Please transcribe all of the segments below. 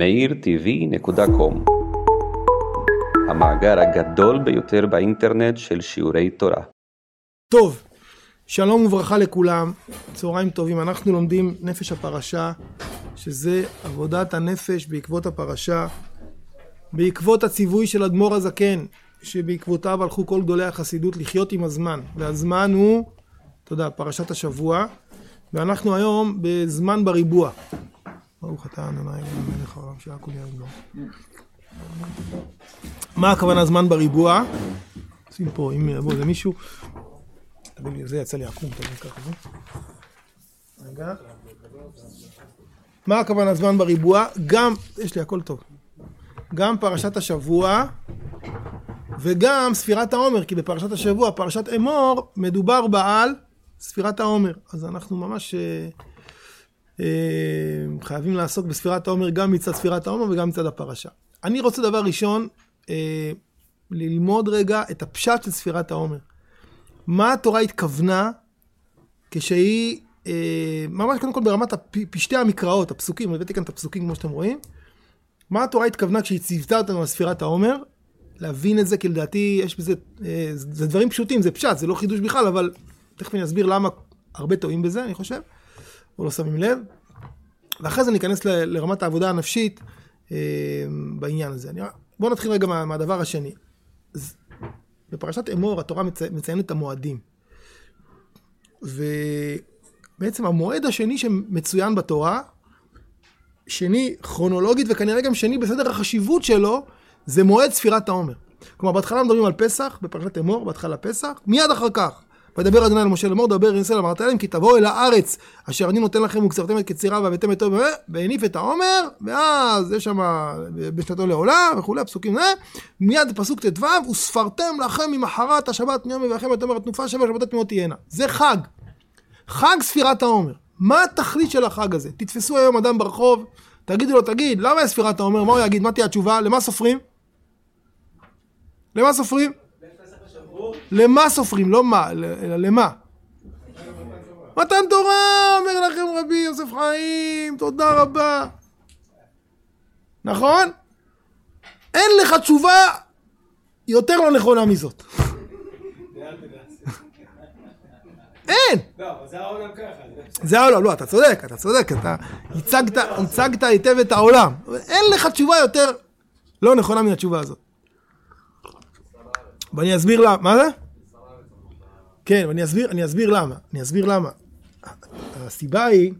meirtv.com המאגר הגדול ביותר באינטרנט של שיעורי תורה. טוב, שלום וברכה לכולם, צהריים טובים. אנחנו לומדים נפש הפרשה, שזה עבודת הנפש בעקבות הפרשה, בעקבות הציווי של אדמו"ר הזקן, שבעקבותיו הלכו כל גדולי החסידות לחיות עם הזמן, והזמן הוא, אתה יודע, פרשת השבוע, ואנחנו היום בזמן בריבוע. ברוך אתה ה' אלוהינו מלך העולם שהכל יהיה בו. מה הכוונה זמן בריבוע? שים פה, אם יבוא איזה מישהו, תגיד לי, זה יצא לי עקום, תגיד ככה, זה. רגע. מה הכוונה זמן בריבוע? גם, יש לי הכל טוב. גם פרשת השבוע וגם ספירת העומר, כי בפרשת השבוע, פרשת אמור, מדובר בה על ספירת העומר. אז אנחנו ממש אה, חייבים לעסוק בספירת העומר גם מצד ספירת העומר וגם מצד הפרשה. אני רוצה דבר ראשון, אה, ללמוד רגע את הפשט של ספירת העומר. מה התורה התכוונה כשהיא, אה, ממש קודם כל ברמת פשטי המקראות, הפסוקים, הבאתי כאן את הפסוקים כמו שאתם רואים. מה התורה התכוונה כשהיא ציוותה אותנו על ספירת העומר? להבין את זה, כי לדעתי יש בזה, אה, זה דברים פשוטים, זה פשט, זה לא חידוש בכלל, אבל תכף אני אסביר למה הרבה טועים בזה, אני חושב, או לא שמים לב. ואחרי זה ניכנס ל, לרמת העבודה הנפשית אה, בעניין הזה. אני, בואו נתחיל רגע מה, מהדבר השני. אז, בפרשת אמור התורה מצי, מציינת את המועדים. ובעצם המועד השני שמצוין בתורה, שני כרונולוגית וכנראה גם שני בסדר החשיבות שלו, זה מועד ספירת העומר. כלומר, בהתחלה מדברים על פסח, בפרשת אמור, בהתחלה פסח, מיד אחר כך. וידבר אדוני למשה לאמור, דבר ישראל אמרת להם, כי תבואו אל הארץ אשר אני נותן לכם וקצרתם את קצירה והבאתם את טוב, והניף את העומר, ואז יש שם בשנתו לעולם וכולי, פסוקים זה, מיד פסוק ט"ו, וספרתם לכם ממחרת השבת מיום יביכם ותאמר התנופה שבע שבתות תמימות תהיינה. זה חג. חג ספירת העומר. מה התכלית של החג הזה? תתפסו היום אדם ברחוב, תגידו לו, תגיד, למה יש ספירת העומר? מה הוא יגיד? מה תהיה התשובה? למה סופרים? למה סופרים? למה סופרים? לא מה, אלא למה? מתן תורה, אומר לכם רבי יוסף חיים, תודה רבה. נכון? אין לך תשובה יותר לא נכונה מזאת. אין! זה העולם, לא, אתה צודק, אתה צודק, אתה הצגת היטב את העולם. אין לך תשובה יותר לא נכונה מן התשובה הזאת. ואני אסביר למה, מה זה? כן, ואני אסביר, אני אסביר למה, אני אסביר למה. הסיבה היא,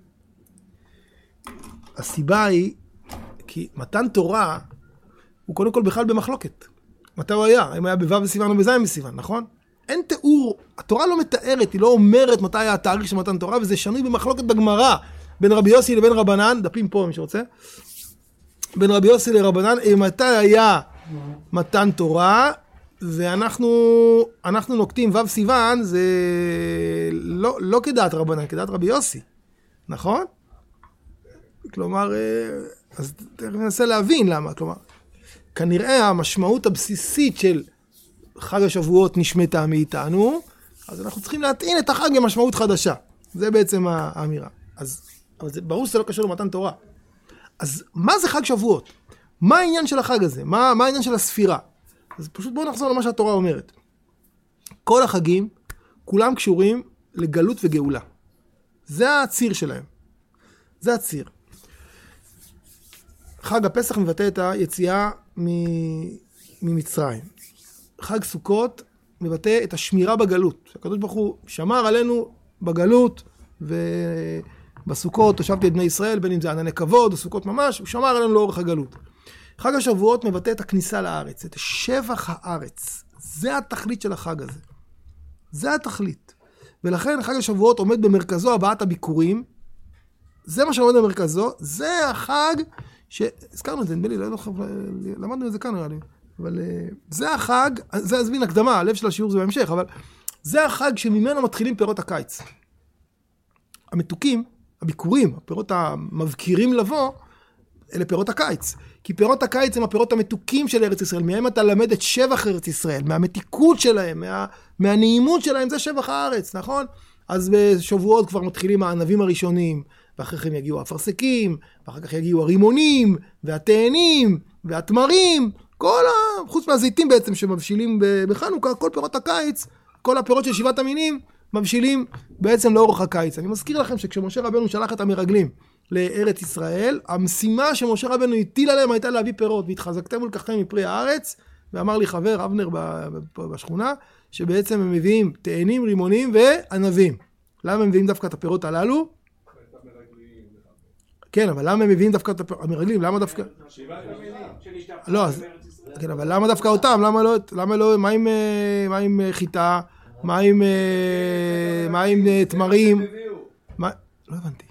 הסיבה היא, כי מתן תורה הוא קודם כל בכלל במחלוקת. מתי הוא היה? האם היה בו' בסיוון או בז' בסיוון, נכון? אין תיאור, התורה לא מתארת, היא לא אומרת מתי היה התאריך של מתן תורה, וזה שנוי במחלוקת בגמרא בין רבי יוסי לבין רבנן, דפים פה מי שרוצה, בין רבי יוסי לרבנן, מתי היה מתן תורה, ואנחנו אנחנו נוקטים ו' סיוון זה לא, לא כדעת רבנן, כדעת רבי יוסי, נכון? כלומר, אה, אז תכף ננסה להבין למה, כלומר, כנראה המשמעות הבסיסית של חג השבועות נשמטה מאיתנו, אז אנחנו צריכים להטעין את החג במשמעות חדשה. זה בעצם האמירה. אז, אבל זה ברור שזה לא קשור למתן תורה. אז מה זה חג שבועות? מה העניין של החג הזה? מה, מה העניין של הספירה? אז פשוט בואו נחזור למה שהתורה אומרת. כל החגים, כולם קשורים לגלות וגאולה. זה הציר שלהם. זה הציר. חג הפסח מבטא את היציאה ממצרים. חג סוכות מבטא את השמירה בגלות. הקדוש ברוך הוא שמר עלינו בגלות, ובסוכות הושבתי את בני ישראל, בין אם זה ענני כבוד או סוכות ממש, הוא שמר עלינו לאורך הגלות. חג השבועות מבטא את הכניסה לארץ, את שבח הארץ. זה התכלית של החג הזה. זה התכלית. ולכן חג השבועות עומד במרכזו הבאת הביקורים. זה מה שעומד במרכזו, זה החג שהזכרנו את זה, נדמה לי, לא, לא, למדנו את זה כאן נראה לי. אבל uh, זה החג, זה אז מין הקדמה, הלב של השיעור זה בהמשך, אבל זה החג שממנו מתחילים פירות הקיץ. המתוקים, הביקורים, הפירות המבקירים לבוא, אלה פירות הקיץ. כי פירות הקיץ הם הפירות המתוקים של ארץ ישראל, מהם אתה למד את שבח ארץ ישראל, מהמתיקות שלהם, מה, מהנעימות שלהם, זה שבח הארץ, נכון? אז בשבועות כבר מתחילים הענבים הראשונים, ואחרי כן יגיעו האפרסקים, ואחר כך יגיעו הרימונים, והתאנים, והתמרים, כל ה... חוץ מהזיתים בעצם שמבשילים בחנוכה, כל פירות הקיץ, כל הפירות של שבעת המינים, מבשילים בעצם לאורך הקיץ. אני מזכיר לכם שכשמשה רבנו שלח את המרגלים לארץ ישראל, המשימה שמשה רבנו הטיל עליהם הייתה להביא פירות, והתחזקתם ולקחתם מפרי הארץ, ואמר לי חבר אבנר בשכונה, שבעצם הם מביאים תאנים, רימונים וענבים. למה הם מביאים דווקא את הפירות הללו? כן, אבל למה הם מביאים דווקא את המרגלים? למה דווקא... לא, אז... כן, אבל למה דווקא אותם? למה לא... למה לא... מה עם, אה, אה, חיטה? מה עם... אה, מה עם תמרים? לא הבנתי.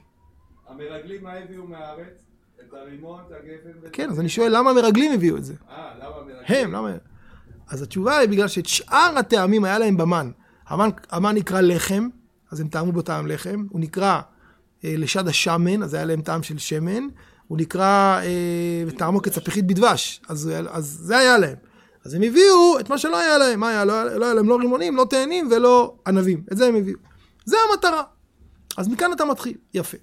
המרגלים מה הביאו מהארץ? את הרימון, את הגפן... כן, אז אני שואל למה המרגלים הביאו את זה? אה, למה המרגלים? הם, למה... אז התשובה היא בגלל שאת שאר הטעמים היה להם במן. המן, המן נקרא לחם, אז הם טעמו בו טעם לחם. הוא נקרא אה, לשד השמן, אז היה להם טעם של שמן. הוא נקרא אה, טעמו כצפיחית בדבש, אז, אז זה היה להם. אז הם הביאו את מה שלא היה להם. מה היה? לא, לא היה להם לא רימונים, לא תאנים ולא ענבים. את זה הם הביאו. זה המטרה. אז מכאן אתה מתחיל. יפה.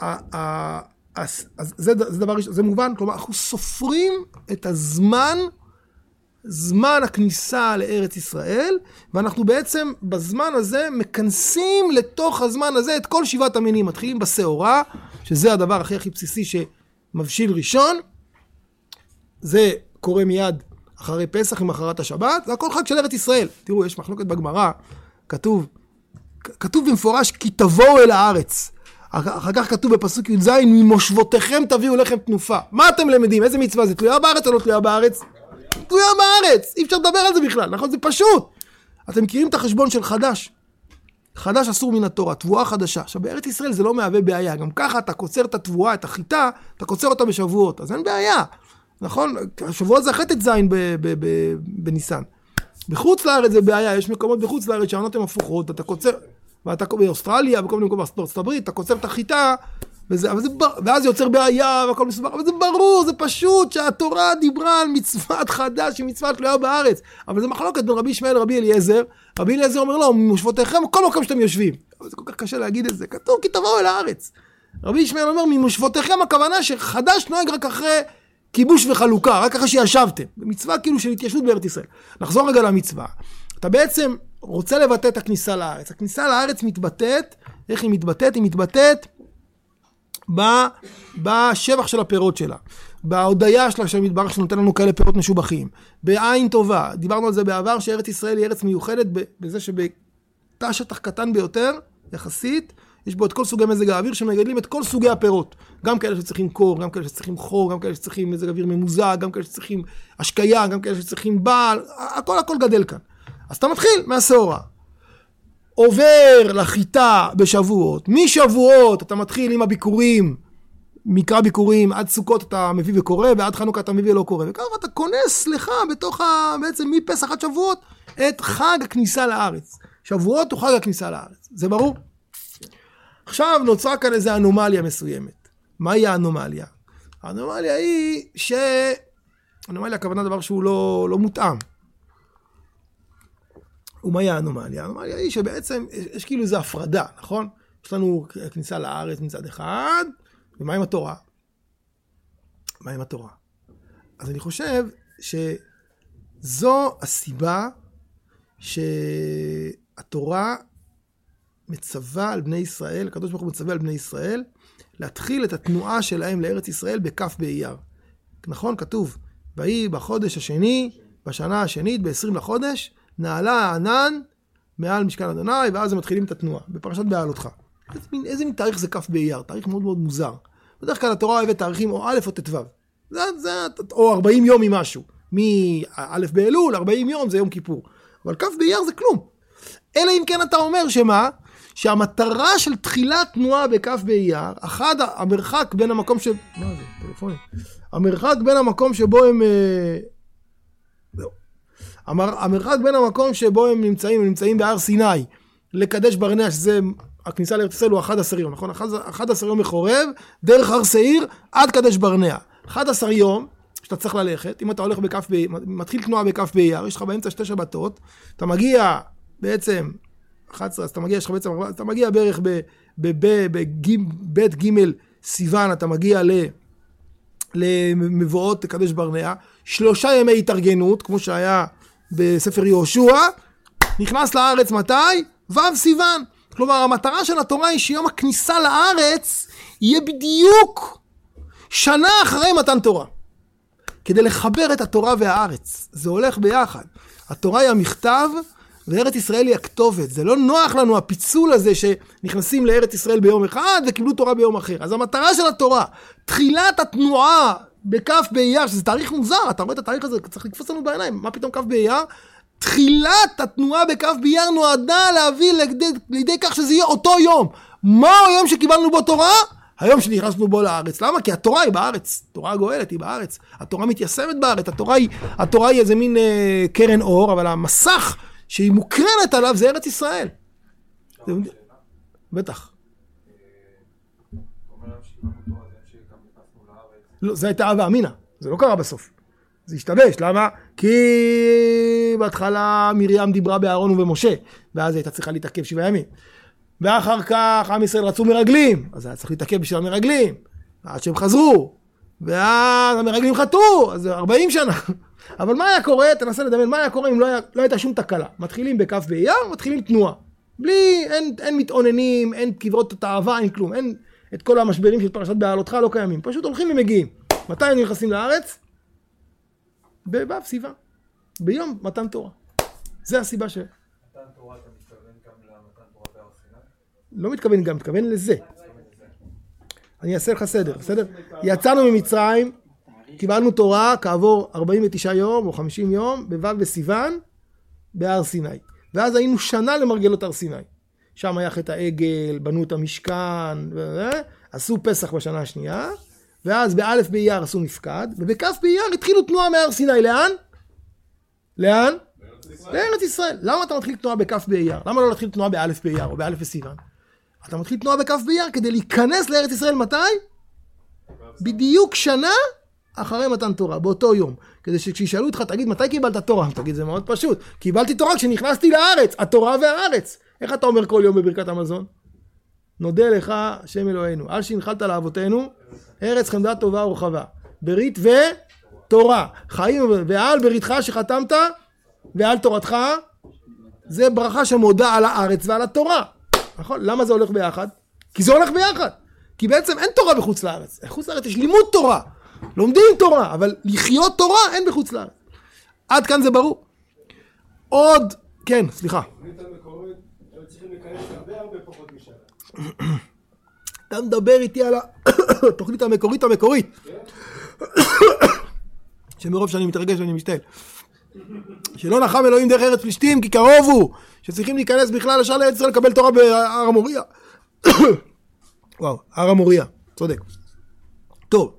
אז, זה, זה דבר ראשון, זה מובן, כלומר אנחנו סופרים את הזמן זמן הכניסה לארץ ישראל, ואנחנו בעצם בזמן הזה מכנסים לתוך הזמן הזה את כל שבעת המינים. מתחילים בשעורה, שזה הדבר הכי הכי בסיסי שמבשיל ראשון. זה קורה מיד אחרי פסח עם אחרת השבת, זה הכל חג של ארץ ישראל. תראו, יש מחלוקת בגמרא, כתוב, כתוב במפורש כי תבואו אל הארץ. אחר כך כתוב בפסוק י"ז, ממושבותיכם תביאו לחם תנופה. מה אתם למדים? איזה מצווה זה? תלויה בארץ או לא תלויה בארץ? תלויה בארץ, אי אפשר לדבר על זה בכלל, נכון? זה פשוט. אתם מכירים את החשבון של חדש? חדש אסור מן התורה, תבואה חדשה. עכשיו בארץ ישראל זה לא מהווה בעיה, גם ככה אתה קוצר את התבואה, את החיטה, אתה קוצר אותה בשבועות, אז אין בעיה. נכון? השבועות זה אחרי ט"ז בניסן. בחוץ לארץ זה בעיה, יש מקומות בחוץ לארץ שהעונות הן הפוכות, אתה קוצר, ואתה באוסטרליה, בכל מיני מקומות בארצות הברית, אתה קוצר את החיטה, וזה, אבל זה, ואז יוצר בעיה והכל מסובר, אבל זה ברור, זה פשוט שהתורה דיברה על מצוות חדש, שהיא מצווה תלויה בארץ. אבל זה מחלוקת בין רבי ישמעאל לרבי אליעזר. רבי אליעזר אומר לו, ממושבותיכם, כל מקום שאתם יושבים. אבל זה כל כך קשה להגיד את זה, כתוב כי תבואו אל הארץ. רבי ישמעאל אומר, ממושבותיכם הכוונה שחדש נוהג רק אחרי כיבוש וחלוקה, רק אחרי שישבתם. מצווה כאילו של התיישבות בארץ ישראל. נחזור רגע למצווה. אתה בעצם רוצה לבטא את הכניסה לארץ. הכניסה לארץ מתבטאת, איך היא מתבטאת? היא מתבטאת בשבח של הפירות שלה, בהודיה של המדבר שנותן לנו כאלה פירות משובחים, בעין טובה, דיברנו על זה בעבר שארץ ישראל היא ארץ מיוחדת בזה שבתא שטח קטן ביותר, יחסית, יש בו את כל סוגי מזג האוויר שמגדלים את כל סוגי הפירות. גם כאלה שצריכים קור, גם כאלה שצריכים חור, גם כאלה שצריכים מזג אוויר ממוזג, גם כאלה שצריכים השקיה, גם כאלה שצריכים בעל, הכל הכל גדל כאן. אז אתה מתחיל מהשעורה. עובר לחיטה בשבועות, משבועות אתה מתחיל עם הביקורים, מקרא ביקורים, עד סוכות אתה מביא וקורא, ועד חנוכה אתה מביא ולא קורא, וככה אתה כונס לך בתוך ה... בעצם מפסח עד שבועות, את חג הכניסה לארץ. שבועות הוא חג הכניסה לארץ, זה ברור? עכשיו נוצרה כאן איזו אנומליה מסוימת. מהי האנומליה? האנומליה היא ש... אנומליה הכוונה דבר שהוא לא, לא מותאם. ומהי האנומליה? האנומליה היא שבעצם יש כאילו איזו הפרדה, נכון? יש לנו כניסה לארץ מצד אחד, ומה עם התורה? מה עם התורה? אז אני חושב שזו הסיבה שהתורה מצווה על בני ישראל, הקדוש ברוך הוא מצווה על בני ישראל, להתחיל את התנועה שלהם לארץ ישראל בכ' באייר. נכון? כתוב, ויהי בחודש השני, בשנה השנית, ב-20 לחודש, נעלה הענן מעל משכן אדוני, ואז הם מתחילים את התנועה, בפרשת בעלותך. איזה מין, איזה מין תאריך זה כ' באייר? תאריך מאוד מאוד מוזר. בדרך כלל התורה אוהבת תאריכים או א' או ט"ו. זה, זה, או 40 יום ממשהו. מא' באלול, 40 יום זה יום כיפור. אבל כ' באייר זה כלום. אלא אם כן אתה אומר שמה? שהמטרה של תחילת תנועה בכ' באייר, אחד, המרחק בין המקום ש... מה זה? טלפונים. המרחק בין המקום שבו הם... המר, המרחק בין המקום שבו הם נמצאים, הם נמצאים בהר סיני, לקדש ברנע, שזה הכניסה לארץ ישראל הוא 11 יום, נכון? 11 יום מחורב, דרך הר שעיר עד קדש ברנע. 11 יום שאתה צריך ללכת, אם אתה הולך בכף, ב... מתחיל תנועה בכף באייר, יש לך באמצע שתי שבתות, אתה מגיע בעצם, 11, אז אתה מגיע, יש לך בעצם, אתה מגיע בערך בבית ג' סיוון אתה מגיע ל... למבואות קדש ברנע, שלושה ימי התארגנות, כמו שהיה בספר יהושע, נכנס לארץ מתי? ו' סיוון. כלומר, המטרה של התורה היא שיום הכניסה לארץ יהיה בדיוק שנה אחרי מתן תורה. כדי לחבר את התורה והארץ. זה הולך ביחד. התורה היא המכתב, וארץ ישראל היא הכתובת. זה לא נוח לנו הפיצול הזה שנכנסים לארץ ישראל ביום אחד וקיבלו תורה ביום אחר. אז המטרה של התורה, תחילת התנועה בכ' באייר, שזה תאריך מוזר, אתה רואה את התאריך הזה, צריך לתפוס לנו בעיניים, מה פתאום כ' באייר? תחילת התנועה בכ' באייר נועדה להביא לידי, לידי כך שזה יהיה אותו יום. מהו היום שקיבלנו בו תורה? היום שנכנסנו בו לארץ. למה? כי התורה היא בארץ. התורה הגואלת היא בארץ. התורה מתיישמת בארץ. התורה היא, התורה היא איזה מין אה, קרן אור, אבל המסך שהיא מוקרנת עליו זה ארץ ישראל. בטח. לא, זה הייתה אבא אמינא. זה לא קרה בסוף. זה השתבש, למה? כי בהתחלה מרים דיברה באהרון ובמשה, ואז הייתה צריכה להתעכב שבעה ימים. ואחר כך עם ישראל רצו מרגלים, אז היה צריך להתעכב בשביל המרגלים, עד שהם חזרו, ואז המרגלים חטאו, אז זה 40 שנה. אבל מה היה קורה, תנסה לדמיין, מה היה קורה אם לא, היה, לא הייתה שום תקלה? מתחילים בכ' באייר, מתחילים תנועה. בלי, אין, אין מתאוננים, אין קברות תאווה, אין כלום, אין את כל המשברים של פרשת בעלותך לא קיימים, פשוט הולכים ומגיעים. מתי הם נכנסים לארץ? בו' סיוון, ביום מתן תורה. זה הסיבה ש... מתן תורה אתה מתכוון גם למתן תורה בהר סיני? לא מתכוון גם, מתכוון לזה. אני אעשה לך סדר, בסדר? יצאנו ממצרים, קיבלנו תורה כעבור 49 יום או 50 יום, בו' בסיוון, בהר סיני. ואז היינו שנה למרגלות הר סיני. שם היה חטא העגל, בנו את המשכן, ו- עשו פסח בשנה השנייה, ואז באלף באייר עשו מפקד, ובכף באייר התחילו תנועה מהר סיני. לאן? לאן? לארץ ישראל. למה אתה מתחיל תנועה בכף באייר? למה לא להתחיל תנועה באלף באייר או באלף בסיוון? אתה מתחיל תנועה בכף באייר כדי להיכנס לארץ ישראל מתי? בדיוק שנה אחרי מתן תורה, באותו יום. כדי שכשישאלו אותך, תגיד, מתי קיבלת תורה? תגיד, זה מאוד פשוט. קיבלתי תורה כשנכנסתי לארץ, התורה והארץ. איך אתה אומר כל יום בברכת המזון? נודה לך, השם אלוהינו, על שהנחלת לאבותינו, ארץ חמדה טובה ורחבה. ברית ותורה. חיים ועל בריתך שחתמת, ועל תורתך, זה ברכה שמודה על הארץ ועל התורה. נכון? למה זה הולך ביחד? כי זה הולך ביחד. כי בעצם אין תורה בחוץ לארץ. בחוץ לארץ יש לימוד תורה. לומדים תורה, אבל לחיות תורה אין בחוץ לארץ. עד כאן זה ברור. עוד, כן, סליחה. התוכנית המקורית, היו צריכים להיכנס הרבה הרבה פחות משנה. אתה מדבר איתי על התוכנית המקורית המקורית. שמרוב שאני מתרגש ואני משתעל. שלא נחם אלוהים דרך ארץ פלישתים כי קרוב הוא שצריכים להיכנס בכלל ישר לארץ ישראל לקבל תורה בהר המוריה. וואו, הר המוריה, צודק. טוב.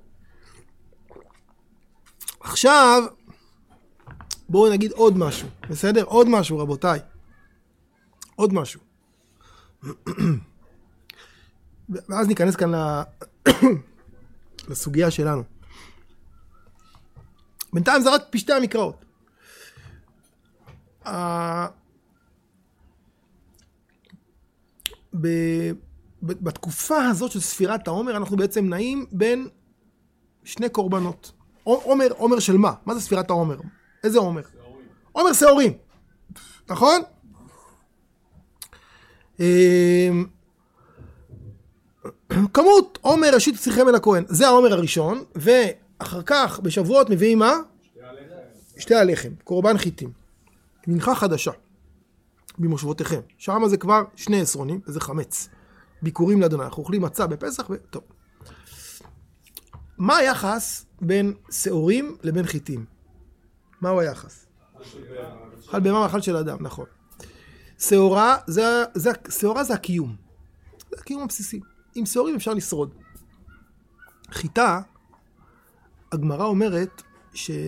עכשיו, בואו נגיד עוד משהו, בסדר? עוד משהו רבותיי. עוד משהו. ואז ניכנס כאן. לסוגיה שלנו. בינתיים זה רק פשטי המקראות. ב- בתקופה הזאת של ספירת העומר אנחנו בעצם נעים בין שני קורבנות. עומר, עומר של מה? מה זה ספירת העומר? איזה עומר? עומר שעורים, נכון? אמ, כמות עומר ראשית צריכם אל הכהן, זה העומר הראשון, ואחר כך בשבועות מביאים מה? שתי הלחם, קורבן חיטים. מנחה חדשה במושבותיכם. שם זה כבר שני עשרונים, וזה חמץ. ביקורים לאדוני, אנחנו אוכלים מצה בפסח, ו... טוב. מה היחס בין שעורים לבין חיטים? מהו היחס? אכל בהמה מאכל של אדם, נכון. שעורה זה, זה, שעורה זה הקיום. זה הקיום הבסיסי. עם שעורים אפשר לשרוד. חיטה, הגמרא אומרת שחיטה,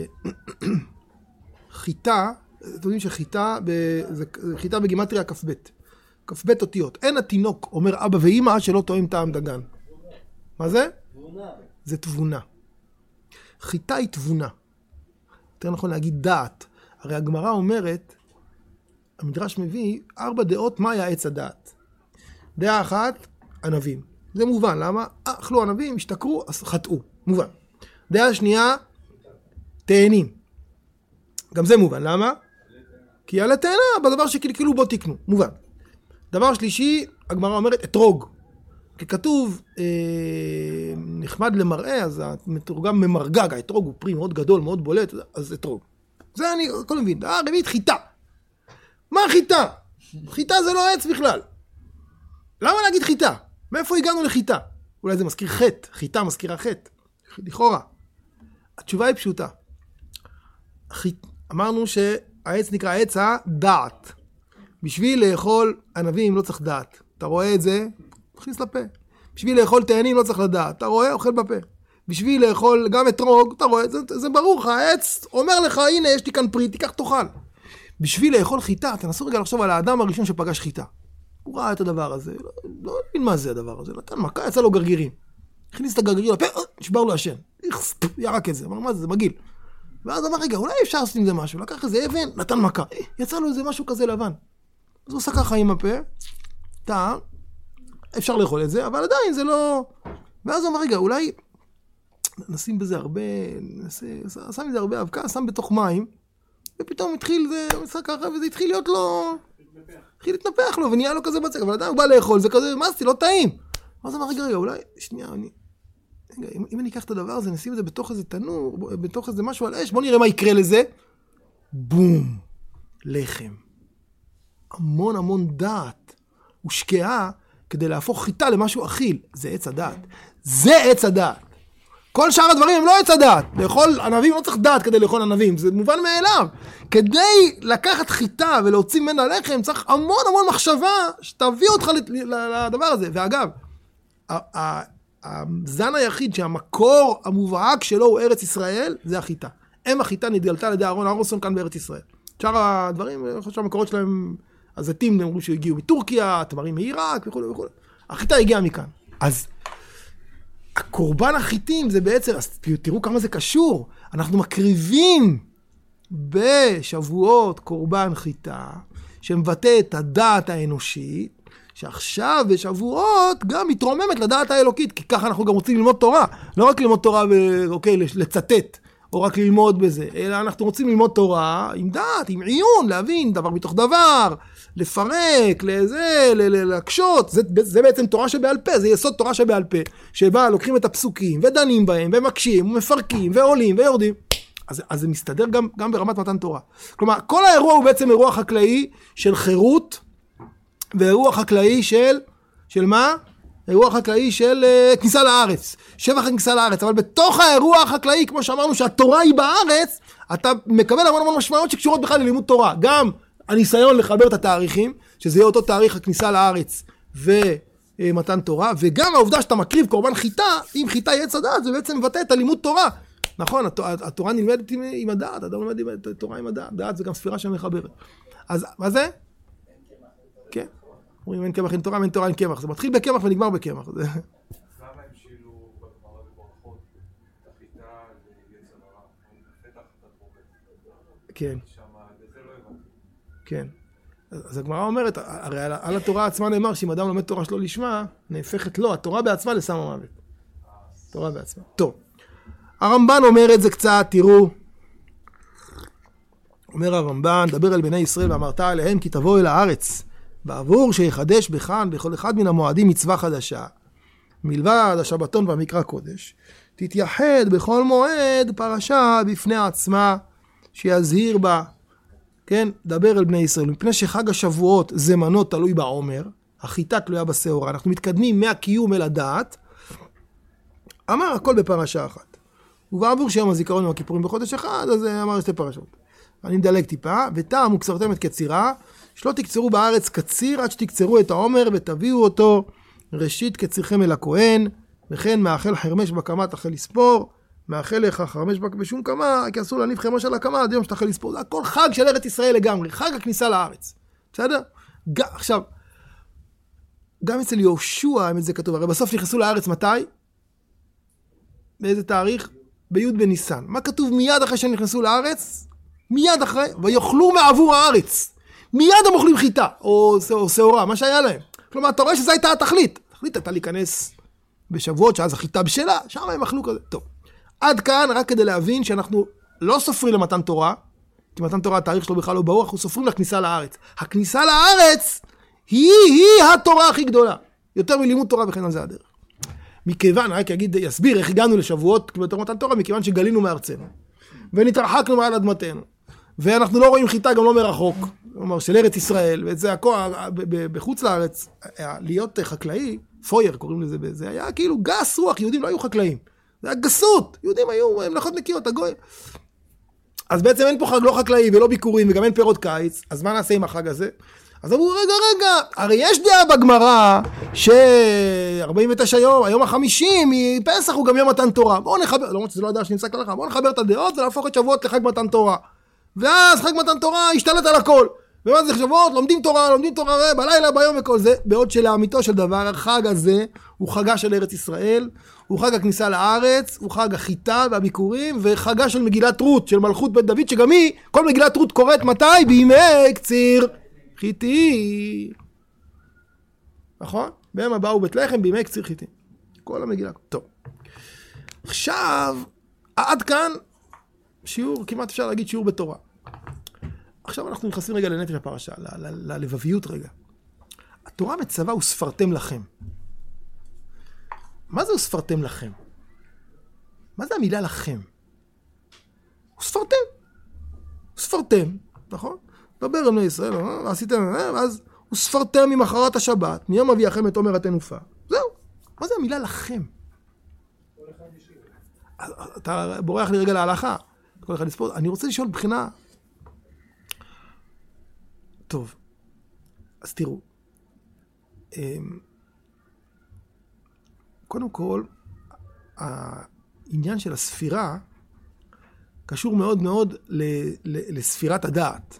אתם יודעים שחיטה, ב... זה חיטה בגימטריה כ"ב. כ"ב אותיות. אין התינוק אומר אבא ואימא שלא טועים טעם דגן. מה זה? זה תבונה. חיטה היא תבונה. יותר נכון להגיד דעת. הרי הגמרא אומרת, המדרש מביא ארבע דעות מהי עץ הדעת. דעה אחת, ענבים. זה מובן, למה? אכלו ענבים, השתכרו, חטאו. מובן. דעה שנייה, תאנים. גם זה מובן, למה? כי על התאנה בדבר שקלקלו בו תקנו, מובן. דבר שלישי, הגמרא אומרת אתרוג. כי כתוב אה, נחמד למראה, אז המתורגם ממרגג, האתרוג הוא פרי מאוד גדול, מאוד בולט, אז אתרוג. זה אני הכל מבין. דעה רביעית, חיטה. מה חיטה? חיטה זה לא עץ בכלל. למה להגיד חיטה? מאיפה הגענו לחיטה? אולי זה מזכיר חטא, חיטה מזכירה חטא, לכאורה. התשובה היא פשוטה. חיט... אמרנו שהעץ נקרא עץ הדעת. בשביל לאכול ענבים לא צריך דעת. אתה רואה את זה, מכניס לפה. בשביל לאכול תאנים לא צריך לדעת. אתה רואה, אוכל בפה. בשביל לאכול גם אתרוג, אתה רואה, זה, זה ברור לך, העץ אומר לך, הנה, יש לי כאן פרי, תיקח תאכל. בשביל לאכול חיטה, תנסו רגע לחשוב על האדם הראשון שפגש חיטה. הוא ראה את הדבר הזה, לא, לא מה זה הדבר הזה, נתן מכה, יצא לו גרגירים. הכניס את הגרגירים לפה, אה, נשבר לו השן. ירק את זה, אמר, מה זה, זה מגעיל. ואז אמר, רגע, אולי אפשר לעשות עם זה משהו. לקח איזה אבן, נתן מכה. אה, יצא לו איזה משהו כזה לבן. אז הוא עשה ככה עם הפה, טעם, אפשר לאכול את זה, אבל עדיין זה לא... ואז הוא אמר, רגע, אולי נשים בזה הרבה, נעשה, שם מזה הרבה אבקה, שם בתוך מים, ופתאום התחיל זה, משחק ככה, וזה התחיל להיות לו... התחיל להתנפח לו, ונהיה לו כזה בצק, אבל הוא בא לאכול, זה כזה, עשיתי, לא טעים. אז אמר, רגע, רגע, אולי, שנייה, אני... רגע, אם, אם אני אקח את הדבר הזה, נשים את זה בתוך איזה תנור, בתוך איזה משהו על אש, בוא נראה מה יקרה לזה. בום, לחם. המון המון דעת הושקעה כדי להפוך חיטה למשהו אכיל. זה עץ הדעת. זה עץ הדעת. כל שאר הדברים הם לא עץ הדעת. לאכול ענבים לא צריך דעת כדי לאכול ענבים, זה מובן מאליו. כדי לקחת חיטה ולהוציא ממנה לחם, צריך המון המון מחשבה שתביא אותך לדבר הזה. ואגב, הזן היחיד שהמקור המובהק שלו הוא ארץ ישראל, זה החיטה. אם החיטה נתגלתה על ידי אהרון אהרוסון כאן בארץ ישראל. שאר הדברים, אני חושב שהמקורות שלהם, הזיתים אמרו שהגיעו מטורקיה, תמרים מעיראק וכו' וכו'. החיטה הגיעה מכאן. אז הקורבן החיטים זה בעצם, אז תראו כמה זה קשור. אנחנו מקריבים בשבועות קורבן חיטה, שמבטא את הדעת האנושית, שעכשיו בשבועות גם מתרוממת לדעת האלוקית, כי ככה אנחנו גם רוצים ללמוד תורה. לא רק ללמוד תורה ואוקיי, לצטט, או רק ללמוד בזה, אלא אנחנו רוצים ללמוד תורה עם דעת, עם עיון, להבין דבר מתוך דבר, לפרק, לזה, להקשות. זה, זה בעצם תורה שבעל פה, זה יסוד תורה שבעל פה, שבה לוקחים את הפסוקים ודנים בהם, ומקשים, ומפרקים, ועולים, ויורדים. אז, אז זה מסתדר גם, גם ברמת מתן תורה. כלומר, כל האירוע הוא בעצם אירוע חקלאי של חירות, ואירוע חקלאי של, של מה? אירוע חקלאי של uh, כניסה לארץ, שבח הכניסה לארץ, אבל בתוך האירוע החקלאי, כמו שאמרנו שהתורה היא בארץ, אתה מקבל המון המון משמעויות שקשורות בכלל ללימוד תורה. גם הניסיון לחבר את התאריכים, שזה יהיה אותו תאריך הכניסה לארץ ומתן תורה, וגם העובדה שאתה מקריב קורבן חיטה, אם חיטה יהיה צדד, זה בעצם מבטא את הלימוד תורה. נכון, התורה נלמדת עם, עם הדעת, אדם לומד את התורה עם הדעת, דעת זה גם ספירה שמחברת. אז מה זה? כן. אומרים אין קמח אין תורה, אין תורה אין קמח. זה מתחיל בקמח ונגמר בקמח. למה כן. אז הגמרא אומרת, הרי על, על התורה עצמה נאמר שאם אדם לומד תורה שלא לשמה, נהפכת לו, התורה בעצמה לסם המוות. תורה בעצמה. טוב. הרמב"ן אומר את זה קצת, תראו. אומר הרמב"ן, דבר אל בני ישראל ואמרת עליהם כי תבוא אל הארץ. בעבור שיחדש בכאן בכל אחד מן המועדים מצווה חדשה. מלבד השבתון והמקרא קודש, תתייחד בכל מועד פרשה בפני עצמה, שיזהיר בה, כן, דבר אל בני ישראל. מפני שחג השבועות זמנו תלוי בעומר, החיטה תלויה בשעורה, אנחנו מתקדמים מהקיום אל הדעת, אמר הכל בפרשה אחת. ובעבור שיום הזיכרון עם הכיפורים בחודש אחד, אז אמר שתי פרשות. אני מדלג טיפה, וטעם וקצרתם את קצירה, שלא תקצרו בארץ קציר עד שתקצרו את העומר ותביאו אותו ראשית קצירכם אל הכהן, וכן מאכל חרמש בקמה תחל לספור, מאכל לך חרמש בשום קמה, כי אסור להניף חרמש על הקמה עד יום שתחל לספור. זה הכל חג של ארץ ישראל לגמרי, חג הכניסה לארץ. בסדר? ג... עכשיו, גם אצל יהושע, האמת זה כתוב, הרי בסוף נכנסו לארץ מתי? באיזה תאריך? בי' בניסן. מה כתוב מיד אחרי שהם נכנסו לארץ? מיד אחרי, ויאכלו מעבור הארץ. מיד הם אוכלים חיטה, או, שעורה, מה שהיה להם. כלומר, אתה רואה שזו הייתה התכלית. החליטה להיכנס בשבועות, שאז החיטה בשלה, שם הם אכלו כזה. טוב. עד כאן, רק כדי להבין שאנחנו לא סופרים למתן תורה, כי מתן תורה, התאריך שלו בכלל לא ברור, אנחנו סופרים לכניסה לארץ. הכניסה לארץ היא-היא התורה הכי גדולה. יותר מלימוד תורה וכן על זה הדרך. מכיוון, רק אגיד, אסביר איך הגענו לשבועות בתור מתן תורה, מכיוון שגלינו מארצנו. ונתרחקנו מעל אדמתנו. ואנחנו לא רואים חיטה גם לא מרחוק. כלומר, של ארץ ישראל, ואת זה הכל, בחוץ לארץ, להיות חקלאי, פויר קוראים לזה, זה היה כאילו גס רוח, יהודים לא היו חקלאים. זה היה גסות, יהודים היו מלאכות נקיות, הגוי. אז בעצם אין פה חג לא חקלאי ולא ביקורים וגם אין פירות קיץ, אז מה נעשה עם החג הזה? אז אמרו, רגע, רגע, הרי יש דעה בגמרא ש-49 יום, היום החמישי מפסח הוא גם יום מתן תורה. בואו נחבר, למרות שזה לא הדעה שנמצא כלכה, בואו נחבר את הדעות ולהפוך את שבועות לחג מתן תורה. ואז חג מתן תורה השתלט על הכל. ומה זה שבועות? לומדים תורה, לומדים תורה בלילה, ביום וכל זה. בעוד שלאמיתו של דבר, החג הזה הוא חגה של ארץ ישראל, הוא חג הכניסה לארץ, הוא חג החיטה והביקורים, וחגה של מגילת רות, של מלכות בית דוד, שגם היא, כל מגילת רות קורית מתי? בימי קציר חיטי. נכון? בהם באו בית לחם בימי קציר חיטי. כל המגילה. טוב. עכשיו, עד כאן שיעור, כמעט אפשר להגיד שיעור בתורה. עכשיו אנחנו נכנסים רגע לנפש הפרשה, ללבביות רגע. התורה מצווה וספרתם לכם. מה זה וספרתם לכם? מה זה המילה לכם? וספרתם. וספרתם, נכון? דבר עם בני ישראל, אה, ועשיתם, אה, ואז וספרתם ממחרת השבת, מיום אביאכם את עומר התנופה. זהו. מה זה המילה לכם? אתה בורח לי רגע להלכה. כל אחד לספור. אני רוצה לשאול מבחינה... טוב, אז תראו. אמ, קודם כל, העניין של הספירה קשור מאוד מאוד לספירת הדעת.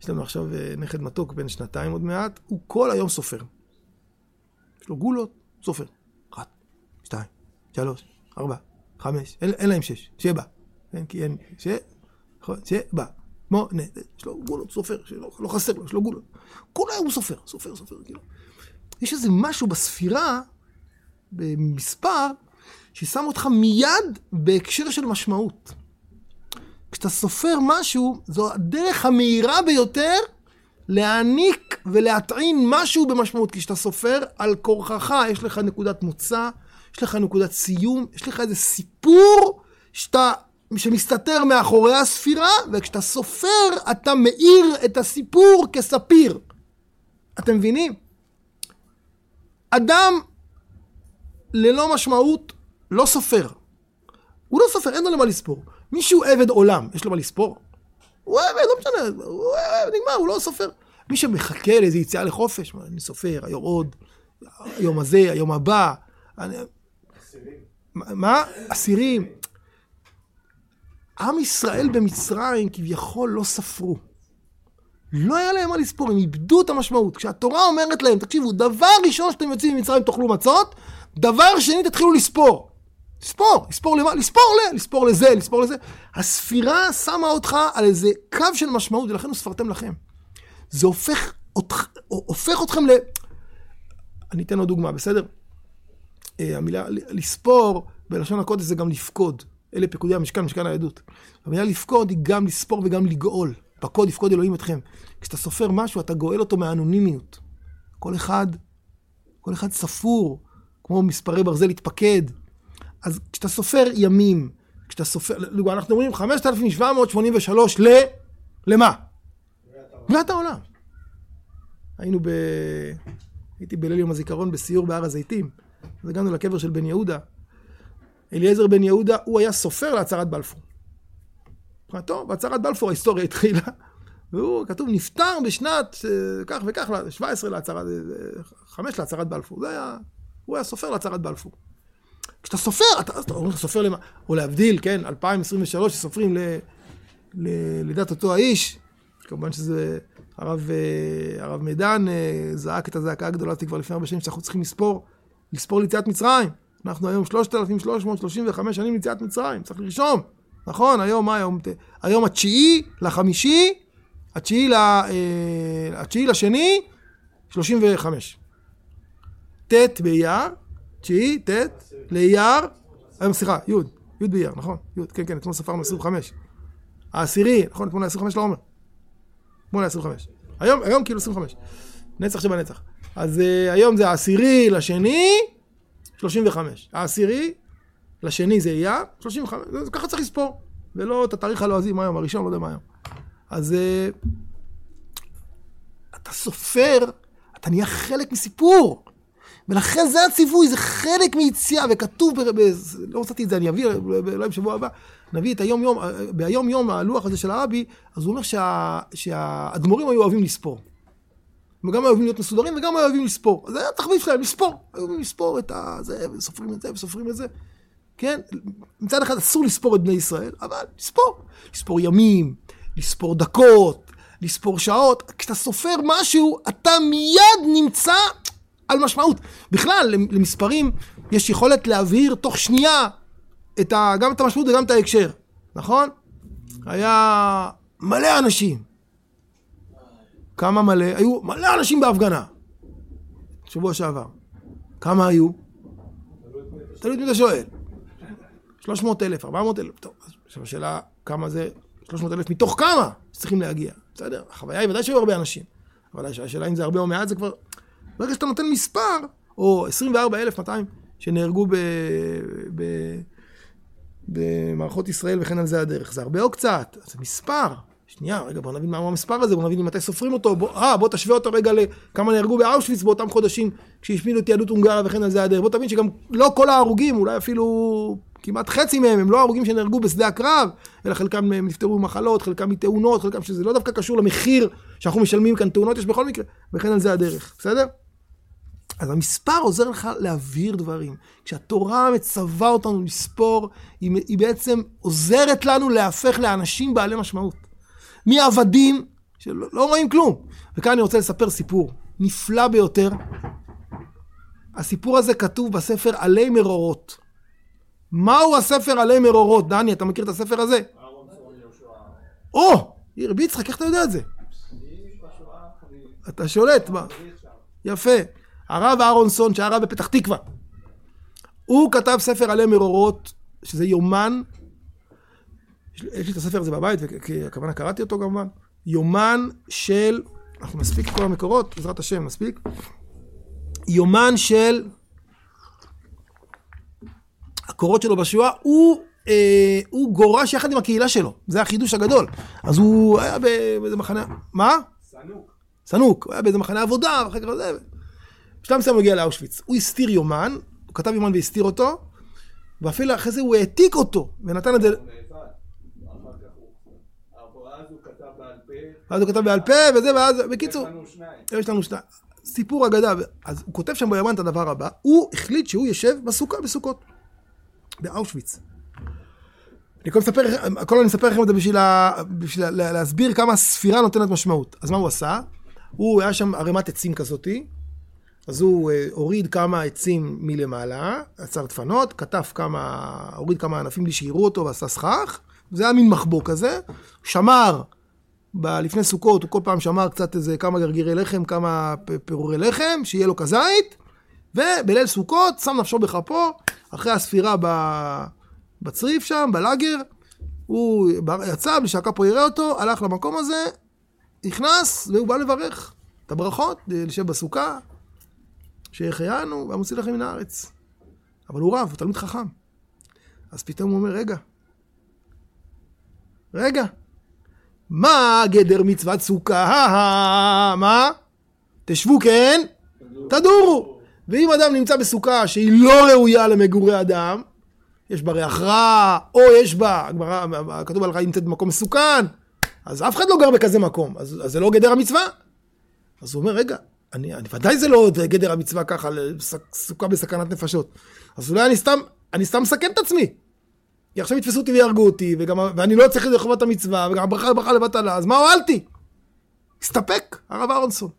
יש לנו עכשיו אה, נכד מתוק בן שנתיים עוד מעט, הוא כל היום סופר. יש לו גולות, סופר. אחת, שתיים, שלוש, ארבע, חמש, אין, אין להם שש, שבע. כן, כי אין, ש... נכון, שבע. שמונה, יש לו גולות, סופר, שלא לא חסר לו, יש לו גולות. כל היום הוא סופר, סופר, סופר, כאילו. יש איזה משהו בספירה, במספר, ששם אותך מיד בהקשר של משמעות. כשאתה סופר משהו, זו הדרך המהירה ביותר להעניק ולהטעין משהו במשמעות. כשאתה סופר על כורחך, יש לך נקודת מוצא, יש לך נקודת סיום, יש לך איזה סיפור שאתה, שמסתתר מאחורי הספירה, וכשאתה סופר, אתה מאיר את הסיפור כספיר. אתם מבינים? אדם ללא משמעות לא סופר. הוא לא סופר, אין לו למה לספור. מישהו עבד עולם, יש לו מה לספור? הוא עבד, לא משנה, הוא עבד, נגמר, הוא לא סופר. מי שמחכה לאיזו יציאה לחופש, אני סופר, היום עוד, היום הזה, היום הבא. אני... מה? אסירים. עם ישראל במצרים כביכול לא ספרו. לא היה להם מה לספור, הם איבדו את המשמעות. כשהתורה אומרת להם, תקשיבו, דבר ראשון שאתם יוצאים ממצרים תאכלו מצות, דבר שני תתחילו לספור. לספור, לספור למה? לספור ל... לספור לזה, לספור לזה. הספירה שמה אותך על איזה קו של משמעות, ולכן הוא ספרתם לכם. זה הופך, הופך אתכם ל... אני אתן עוד דוגמה, בסדר? אה, המילה לספור, בלשון הקודש זה גם לפקוד. אלה פקודי המשכן, משכן העדות. המילה לפקוד היא גם לספור וגם לגאול. פקוד יפקוד אלוהים אתכם. כשאתה סופר משהו, אתה גואל אותו מהאנונימיות. כל אחד, כל אחד ספור, כמו מספרי ברזל להתפקד. אז כשאתה סופר ימים, כשאתה סופר, אנחנו אומרים 5,783 ל... למה? בריאת העולם. היינו ב... הייתי בליל יום הזיכרון בסיור בהר הזיתים, אז הגענו לקבר של בן יהודה. אליעזר בן יהודה, הוא היה סופר להצהרת בלפור. מבחינתו, בהצהרת בלפור ההיסטוריה התחילה, והוא, כתוב, נפטר בשנת אה, כך וכך, 17 להצהרת, 5 אה, להצהרת בלפור. זה היה, הוא היה סופר להצהרת בלפור. כשאתה סופר, אתה, אתה אומר, סופר למה, או להבדיל, כן, 2023 שסופרים ללידת אותו האיש, כמובן שזה, הרב, אה, הרב מידן זעק את הזעקה הגדולה כבר לפני הרבה שנים, שאנחנו צריכים לספור, לספור ליציאת מצרים. אנחנו היום 3,335 שנים ליציאת מצרים, צריך לרשום. נכון, היום מה היום? היום התשיעי לחמישי, התשיעי, ל, אה, התשיעי לשני, 35. ט' באייר, תשיעי, ט' לאייר, היום סליחה, י', י' באייר, נכון, י', כן, כן, אתמול ספרנו 25. העשירי, נכון, אתמול היה 25 לעומר. אתמול היה 25. היום, היום כאילו 25. נצח שבנצח. אז uh, היום זה העשירי לשני, 35. העשירי לשני זה אייר, 35. זה, ככה צריך לספור. ולא את התאריך הלועזי, מה היום, הראשון, לא יודע מה היום. אז uh, אתה סופר, אתה נהיה חלק מסיפור. ולכן זה הציווי, זה חלק מיציאה, וכתוב, ב, ב, לא מצאתי את זה, אני אביא, אולי בשבוע הבא, נביא את היום יום, ביום יום הלוח הזה של הרבי, אז הוא אומר שה, שהאדמו"רים היו אוהבים לספור. הם גם אוהבים להיות מסודרים וגם אוהבים לספור. זה היה התחביב שלהם, לספור. אוהבים לספור את. זה, וסופרים את זה, וסופרים את זה. כן? מצד אחד אסור לספור את בני ישראל, אבל לספור. לספור ימים, לספור דקות, לספור שעות. כשאתה סופר משהו, אתה מיד נמצא על משמעות. בכלל, למספרים יש יכולת להבהיר תוך שנייה את ה, גם את המשמעות וגם את ההקשר, נכון? היה מלא אנשים. כמה מלא? היו מלא אנשים בהפגנה. שבוע שעבר. כמה היו? תלוי את מי אתה שואל. 300 אלף, 400 אלף. טוב, עכשיו השאלה כמה זה 300 אלף מתוך כמה שצריכים להגיע. בסדר, החוויה היא ודאי שהיו הרבה אנשים. אבל השאלה אם זה הרבה או מעט זה כבר... ברגע שאתה נותן מספר, או 24,200 שנהרגו ב... ב... במערכות ישראל וכן על זה הדרך. זה הרבה או קצת? זה מספר. שנייה, רגע, בוא נבין מהו המספר הזה, בוא נבין מתי סופרים אותו. בוא, אה, בוא תשווה אותו רגע לכמה נהרגו באושוויץ באותם חודשים כשהשמידו את יהדות הונגריה וכן על זה הדרך. בוא תבין שגם לא כל ההרוגים, אולי אפילו כמעט חצי מהם, הם לא הרוגים שנהרגו בשדה הקרב, אלא חלקם נפטרו ממחלות, חלקם מתאונות, חלקם שזה לא דווקא קשור למחיר שאנחנו משלמים כאן, תאונות יש בכל מקרה, וכן על זה הדרך, בסדר? אז המספר עוזר לך להבהיר דברים. כשהתורה מצווה אותנו לספור, היא, היא בעצם עוזרת לנו להפך לאנשים בעלי משמעות. מעבדים שלא לא רואים כלום. וכאן אני רוצה לספר סיפור נפלא ביותר. הסיפור הזה כתוב בספר עלי מרורות. מהו הספר עלי מרורות? דני, אתה מכיר את הספר הזה? או! רבי יצחק, איך אתה יודע את זה? אתה שולט, מה? יפה. הרב אהרונסון, שהיה רב בפתח תקווה, הוא כתב ספר עלי מרורות, שזה יומן, יש לי את הספר הזה בבית, וכוונה קראתי אותו כמובן, יומן של, אנחנו נספיק את כל המקורות, בעזרת השם נספיק, יומן של הקורות שלו בשואה, הוא, אה, הוא גורש יחד עם הקהילה שלו, זה החידוש הגדול. אז הוא היה באיזה מחנה, מה? סנוק. סנוק, הוא היה באיזה מחנה עבודה, ואחר כך זה. בשלב מסוים הוא הגיע לאושוויץ. הוא הסתיר יומן, הוא כתב יומן והסתיר אותו, ואפילו אחרי זה הוא העתיק אותו, ונתן את זה... הוא נאבד. אחר כך הוא... ואז הוא כתב בעל פה. ואז הוא כתב בעל פה, וזה, ואז... בקיצור, יש לנו שניים. יש לנו שניים. סיפור אגדה, אז הוא כותב שם ביומן את הדבר הבא, הוא החליט שהוא יושב בסוכה בסוכות, באושוויץ. אני כל מספר, הכל אני מספר לכם את זה בשביל, לה, בשביל לה, להסביר כמה הספירה נותנת משמעות. אז מה הוא עשה? הוא היה שם ערימת עצים כזאתי, אז הוא אה, הוריד כמה עצים מלמעלה, עצר דפנות, כתב כמה, הוריד כמה ענפים בלי שיראו אותו ועשה סכך, זה היה מין מחבוא כזה, שמר, לפני סוכות הוא כל פעם שמר קצת איזה כמה גרגירי לחם, כמה פירורי לחם, שיהיה לו כזית, ובליל סוכות שם נפשו בכפו, אחרי הספירה ב, בצריף שם, בלאגר, הוא יצא בלי שהקפו יראה אותו, הלך למקום הזה, נכנס, והוא בא לברך את הברכות, לשב בסוכה, שהחיינו והמוציא לכם מן הארץ. אבל הוא רב, הוא תלמיד חכם. אז פתאום הוא אומר, רגע, רגע, מה גדר מצוות סוכה? מה? תשבו כן, תדורו. ואם אדם נמצא בסוכה שהיא לא ראויה למגורי אדם, יש בה ריח רע, או יש בה, כתוב עליך, נמצאת במקום מסוכן, אז אף אחד לא גר בכזה מקום, אז, אז זה לא גדר המצווה. אז הוא אומר, רגע, אני, אני ודאי זה לא גדר המצווה ככה, סוכה בסכנת נפשות. אז אולי אני סתם, אני סתם מסכן את עצמי. כי עכשיו יתפסו אותי ויהרגו אותי, וגם, ואני לא צריך את זה לחובת המצווה, וגם הברכה ברכה לבטלה, אז מה הועלתי? הסתפק, הרב אהרונסון.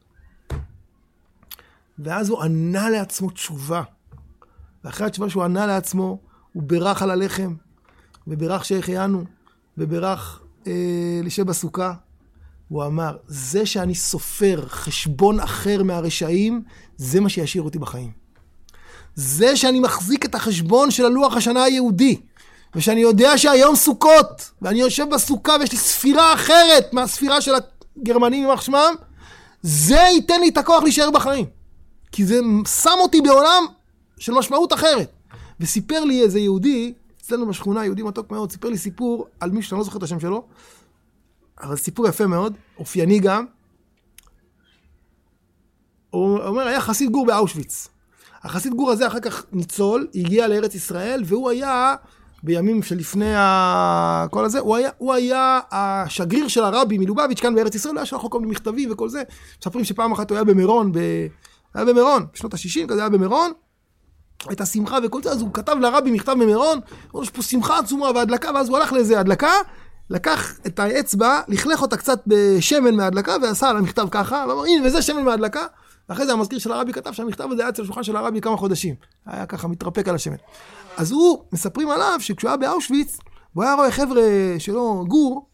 ואז הוא ענה לעצמו תשובה. ואחרי התשובה שהוא ענה לעצמו, הוא בירך על הלחם, ובירך שהחיינו, ובירך אה, לשב בסוכה. הוא אמר, זה שאני סופר חשבון אחר מהרשעים, זה מה שישאיר אותי בחיים. זה שאני מחזיק את החשבון של הלוח השנה היהודי, ושאני יודע שהיום סוכות, ואני יושב בסוכה ויש לי ספירה אחרת מהספירה של הגרמנים יימח שמם, זה ייתן לי את הכוח להישאר בחיים. כי זה שם אותי בעולם של משמעות אחרת. וסיפר לי איזה יהודי, אצלנו בשכונה, יהודי מתוק מאוד, סיפר לי סיפור על מישהו שאני לא זוכר את השם שלו, אבל סיפור יפה מאוד, אופייני גם. הוא אומר, היה חסיד גור באושוויץ. החסיד גור הזה אחר כך ניצול, הגיע לארץ ישראל, והוא היה, בימים שלפני ה... כל הזה, הוא היה, הוא היה השגריר של הרבי מלובביץ' כאן בארץ ישראל, הוא היה שלח לו כל מיני מכתבים וכל זה. מספרים שפעם אחת הוא היה במירון, ב... היה במירון, בשנות ה-60 כזה היה במירון, הייתה שמחה וכל זה, אז הוא כתב לרבי מכתב במירון, אמרו יש פה שמחה עצומה והדלקה, ואז הוא הלך לאיזה הדלקה, לקח את האצבע, לכלך אותה קצת בשמן מההדלקה, ועשה על המכתב ככה, ואמר, הנה, וזה שמן מההדלקה. ואחרי זה המזכיר של הרבי כתב שהמכתב הזה היה אצל השולחן של הרבי כמה חודשים. היה ככה מתרפק על השמן. אז הוא, מספרים עליו שכשהוא היה באושוויץ, והוא היה רואה חבר'ה שלו, גור,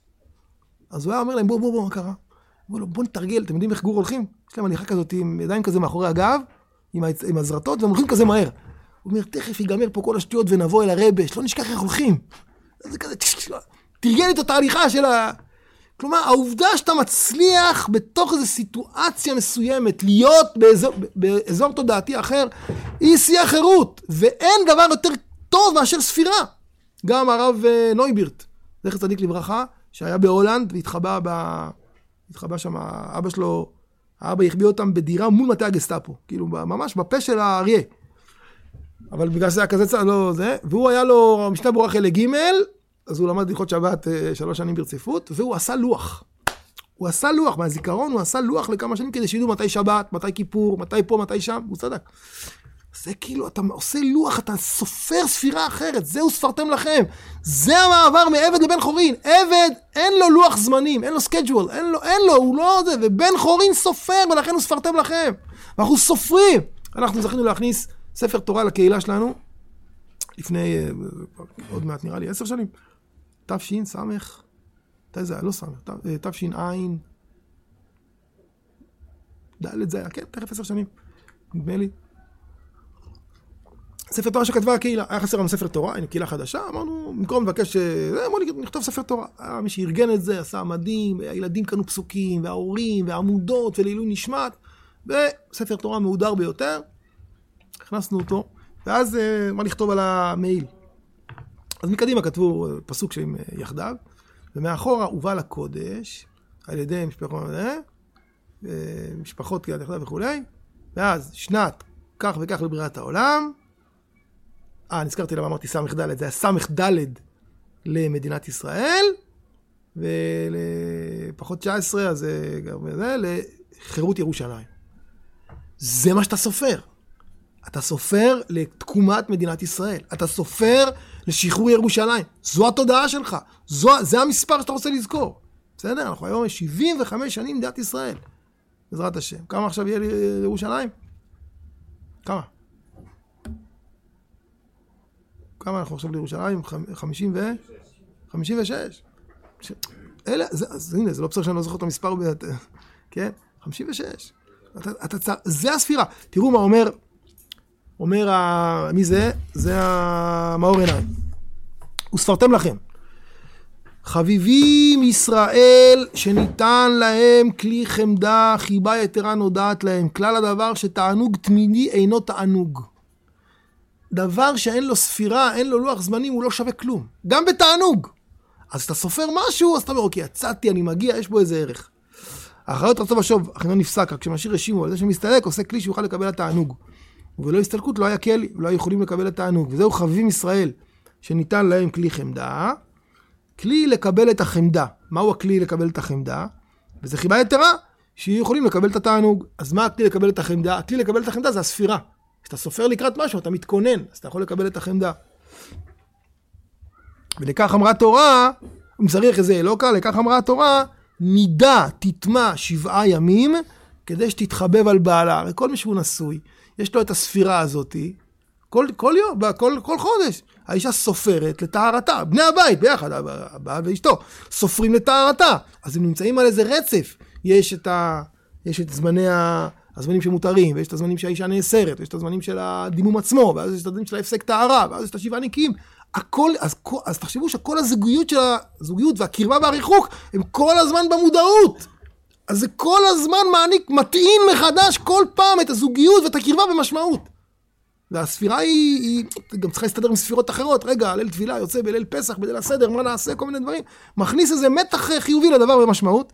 אז הוא היה אומר להם, בואו, בואו, בואו, מה קרה? בואו, בואו נתרגל, אתם יודעים איך גור הולכים? יש להם הליכה כזאת עם ידיים כזה מאחורי הגב, עם, הצ... עם הזרטות, והם הולכים כזה מהר. הוא אומר, תכף ייגמר פה כל השטויות ונבוא אל הרבה, שלא נשכח איך הולכים. זה כזה, תרגל את התהליכה של ה... כלומר, העובדה שאתה מצליח בתוך איזו סיטואציה מסוימת להיות באזור, באזור תודעתי אחר, היא שיא החירות. ואין דבר יותר טוב מאשר ספירה. גם הרב אה, נויבירט, זכר צדיק לברכה, שהיה בהולנד והתחבא ב... התחבא שם, אבא שלו, האבא החביא אותם בדירה מול מטה הגסטאפו. כאילו, ממש בפה של האריה. אבל בגלל שזה היה כזה צעד, לא זה, והוא היה לו משנה ברורה חלק ג', אז הוא למד הלכות שבת אה, שלוש שנים ברציפות, והוא עשה לוח. הוא עשה לוח, מהזיכרון הוא עשה לוח לכמה שנים כדי שידעו מתי שבת, מתי כיפור, מתי פה, מתי שם, הוא צדק. זה כאילו, אתה עושה לוח, אתה סופר ספירה אחרת, זה וספרתם לכם. זה המעבר מעבד לבן חורין. עבד, אין לו לוח זמנים, אין לו schedule, אין לו, אין לו, הוא לא זה, ובן חורין סופר, ולכן וספרתם לכם. ואנחנו סופרים. אנחנו זכינו להכניס ספר תורה לקהילה שלנו, לפני, אה, עוד מעט נראה לי, עשר שנים. תש"ס, מתי זה היה? לא ס', תש"ע, ד' זה היה, כן, תכף עשר שנים, נדמה לי. ספר תורה שכתבה הקהילה, היה חסר לנו ספר תורה, הנה קהילה חדשה, אמרנו, במקום לבקש, אה, בוא נכתוב ספר תורה. היה מי שארגן את זה, עשה מדהים, הילדים קנו פסוקים, וההורים, ועמודות, ולעילוי נשמת, וספר תורה מהודר ביותר. הכנסנו אותו, ואז אה, מה לכתוב על המעיל. אז מקדימה כתבו פסוק שהם אה, יחדיו, ומאחורה הובא לקודש, על ידי משפחות, אה, משפחות קהילת יחדיו וכולי, ואז שנת כך וכך לבריאת העולם, אה, נזכרתי למה אמרתי ס"ד, זה היה ס"ד למדינת ישראל, ולפחות 19, אז זה, לחירות ירושלים. זה מה שאתה סופר. אתה סופר לתקומת מדינת ישראל. אתה סופר לשחרור ירושלים. זו התודעה שלך. זו, זה המספר שאתה רוצה לזכור. בסדר? אנחנו היום 75 שנים מדינת ישראל. בעזרת השם. כמה עכשיו יהיה לירושלים? כמה? כמה אנחנו עכשיו לירושלים? 50 ו... 56. אלה, זה, אז הנה, זה לא בסדר שאני לא זוכר את המספר, כן? 56. אתה, אתה, זה הספירה. תראו מה אומר אומר, ה... מי זה? זה המאור עיניים. וספרתם לכם. חביבים ישראל שניתן להם כלי חמדה, חיבה יתרה נודעת להם. כלל הדבר שתענוג תמידי אינו תענוג. דבר שאין לו ספירה, אין לו לוח זמנים, הוא לא שווה כלום. גם בתענוג. אז אתה סופר משהו, אז אתה אומר, אוקיי, יצאתי, אני מגיע, יש בו איזה ערך. האחריות רצו ושוב, לא נפסק, רק כשמשאיר רשימו על זה שמסתלק, עושה כלי שיוכל לקבל התענוג. ובלא הסתלקות לא היה כלי, לא היו יכולים לקבל את הענוג. וזהו חביבים ישראל, שניתן להם כלי חמדה, כלי לקבל את החמדה. מהו הכלי לקבל את החמדה? וזה חיבה יתרה, שיהיו יכולים לקבל את התענוג. אז מה הכלי לקבל את החמדה? הכלי לקבל את החמדה זה הספירה. כשאתה סופר לקראת משהו, אתה מתכונן, אז אתה יכול לקבל את החמדה. ולכך אמרה תורה, אם צריך איזה אלוקה, לכך אמרה התורה, נידה תטמע שבעה ימים, כדי שתתחבב על בעלה. הרי כל מי שהוא נשוי, יש לו את הספירה הזאתי, כל, כל יום, כל, כל חודש. האישה סופרת לטהרתה, בני הבית ביחד, הבעל ואשתו, סופרים לטהרתה. אז הם נמצאים על איזה רצף. יש את, ה, יש את זמני הזמנים שמותרים, ויש את הזמנים שהאישה נאסרת, ויש את הזמנים של הדימום עצמו, ואז יש את הזמנים של ההפסק טהרה, ואז יש את השבעה נקיים. הכל, אז, אז תחשבו שכל הזוגיות של הזוגיות והקרבה והריחוק הם כל הזמן במודעות. אז זה כל הזמן מעניק, מטעין מחדש כל פעם את הזוגיות ואת הקרבה במשמעות. והספירה היא, היא גם צריכה להסתדר עם ספירות אחרות. רגע, ליל תפילה יוצא בליל פסח, בליל הסדר, מה נעשה, כל מיני דברים. מכניס איזה מתח אה, חיובי לדבר במשמעות.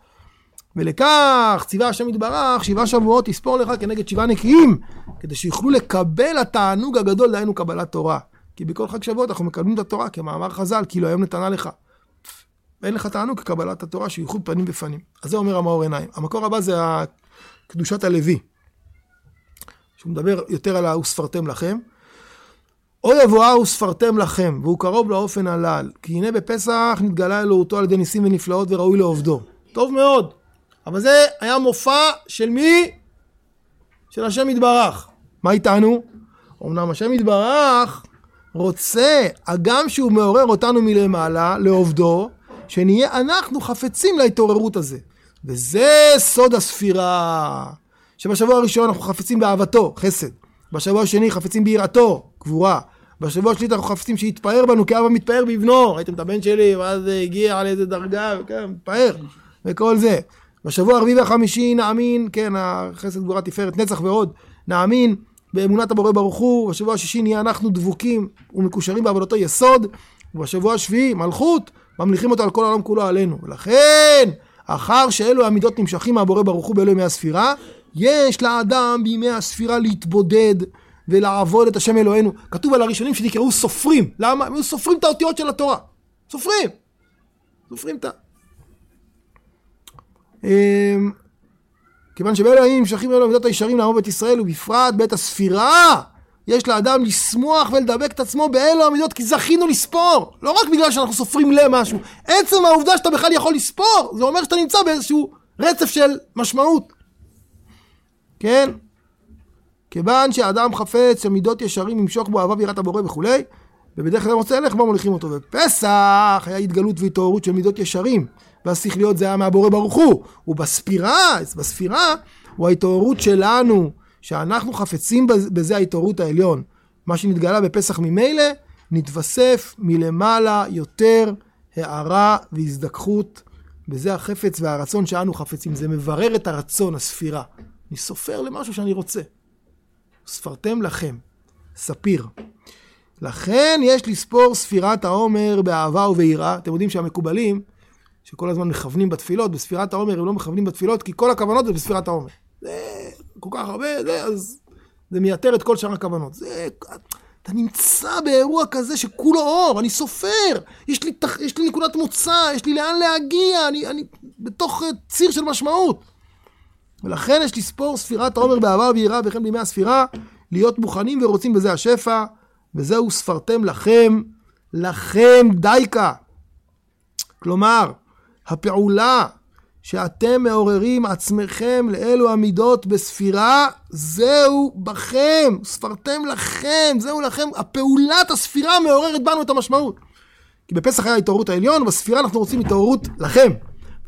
ולכך ציווה השם יתברך, שבעה שבועות תספור לך כנגד שבעה נקיים, כדי שיוכלו לקבל התענוג הגדול, דהיינו קבלת תורה. כי בכל חג שבועות אנחנו מקבלים את התורה, כמאמר חז"ל, כאילו היום נתנה לך. ואין לך תענוג כקבלת התורה, שייחוד פנים בפנים. אז זה אומר המאור עיניים. המקור הבא זה קדושת הלוי. שהוא מדבר יותר על ה"וספרתם לכם". או יבואה וספרתם לכם, והוא קרוב לאופן הלל. כי הנה בפסח נתגלה אלוהותו על ידי ניסים ונפלאות וראוי לעובדו. טוב מאוד. אבל זה היה מופע של מי? של השם יתברך. מה איתנו? אמנם השם יתברך רוצה, הגם שהוא מעורר אותנו מלמעלה, לעובדו, שנהיה אנחנו חפצים להתעוררות הזה. וזה סוד הספירה. שבשבוע הראשון אנחנו חפצים באהבתו, חסד. בשבוע השני חפצים ביראתו, גבורה. בשבוע השלישי אנחנו חפצים שיתפאר בנו, כי אבא מתפאר בבנו. ראיתם את הבן שלי, ואז הגיע לאיזה דרגה, כן, מתפאר, וכל זה. בשבוע הרביעי והחמישי נאמין, כן, החסד גבורה תפארת נצח ועוד, נאמין באמונת הבורא ברוך הוא, בשבוע השישי נהיה אנחנו דבוקים ומקושרים בעבודתו יסוד, ובשבוע השביעי מלכות, ממליכים אותו על כל העולם כולו עלינו. ולכן, אחר שאלו המידות נמשכים מהבורא ברוך הוא באלו ימי הספירה, יש לאדם בימי הספירה להתבודד ולעבוד את השם אלוהינו. כתוב על הראשונים שנקראו סופרים. למה? הם היו סופרים את האותיות של התורה. סופרים. סופרים את ה... אמ, כיוון שבאלה הימים נמשכים אלו מידות הישרים לעמוד בית ישראל ובפרט בעת הספירה יש לאדם לשמוח ולדבק את עצמו באלו המידות כי זכינו לספור. לא רק בגלל שאנחנו סופרים למשהו עצם העובדה שאתה בכלל יכול לספור זה אומר שאתה נמצא באיזשהו רצף של משמעות. כן? כיוון שהאדם חפץ שמידות ישרים ימשוך בו אהבה ויראת הבורא וכולי ובדרך כלל מוצא הלך בו מוליכים אותו. בפסח היה התגלות והתעוררות של מידות ישרים והשכליות זה היה מהבורא ברוך הוא. ובספירה, בספירה הוא ההתעוררות שלנו שאנחנו חפצים בזה ההתעוררות העליון. מה שנתגלה בפסח ממילא נתווסף מלמעלה יותר הערה והזדככות. וזה החפץ והרצון שאנו חפצים. זה מברר את הרצון הספירה. אני סופר למשהו שאני רוצה. ספרתם לכם. ספיר. לכן יש לספור ספירת העומר באהבה וביראה. אתם יודעים שהמקובלים, שכל הזמן מכוונים בתפילות, בספירת העומר הם לא מכוונים בתפילות, כי כל הכוונות זה בספירת העומר. זה כל כך הרבה, זה, אז זה מייתר את כל שאר הכוונות. זה, אתה נמצא באירוע כזה שכולו אור, אני סופר, יש לי, יש לי נקודת מוצא, יש לי לאן להגיע, אני, אני בתוך ציר של משמעות. ולכן יש לספור ספירת העומר באהבה וביראה, וכן בימי הספירה, להיות מוכנים ורוצים בזה השפע. וזהו ספרתם לכם, לכם דייקה. כלומר, הפעולה שאתם מעוררים עצמכם לאלו המידות בספירה, זהו בכם, ספרתם לכם, זהו לכם, הפעולת הספירה מעוררת בנו את המשמעות. כי בפסח היה התעוררות העליון, ובספירה אנחנו רוצים התעוררות לכם.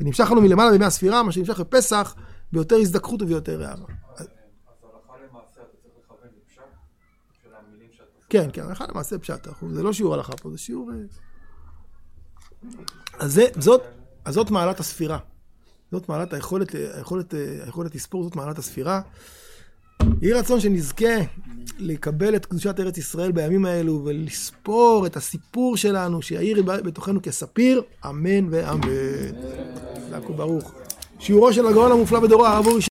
ונמשך לנו מלמעלה בימי הספירה, מה שנמשך בפסח, ביותר הזדככות וביותר הערה. כן, כן, הלכה למעשה פשט, זה לא שיעור הלכה פה, זה שיעור... אז זאת, אז זאת מעלת הספירה. זאת מעלת היכולת, היכולת, היכולת לספור, זאת מעלת הספירה. יהי רצון שנזכה לקבל את קדושת ארץ ישראל בימים האלו ולספור את הסיפור שלנו, שיאיר בתוכנו כספיר, אמן ואמן. חזק וברוך. שיעורו של הגאון המופלא בדורו, הרב אורי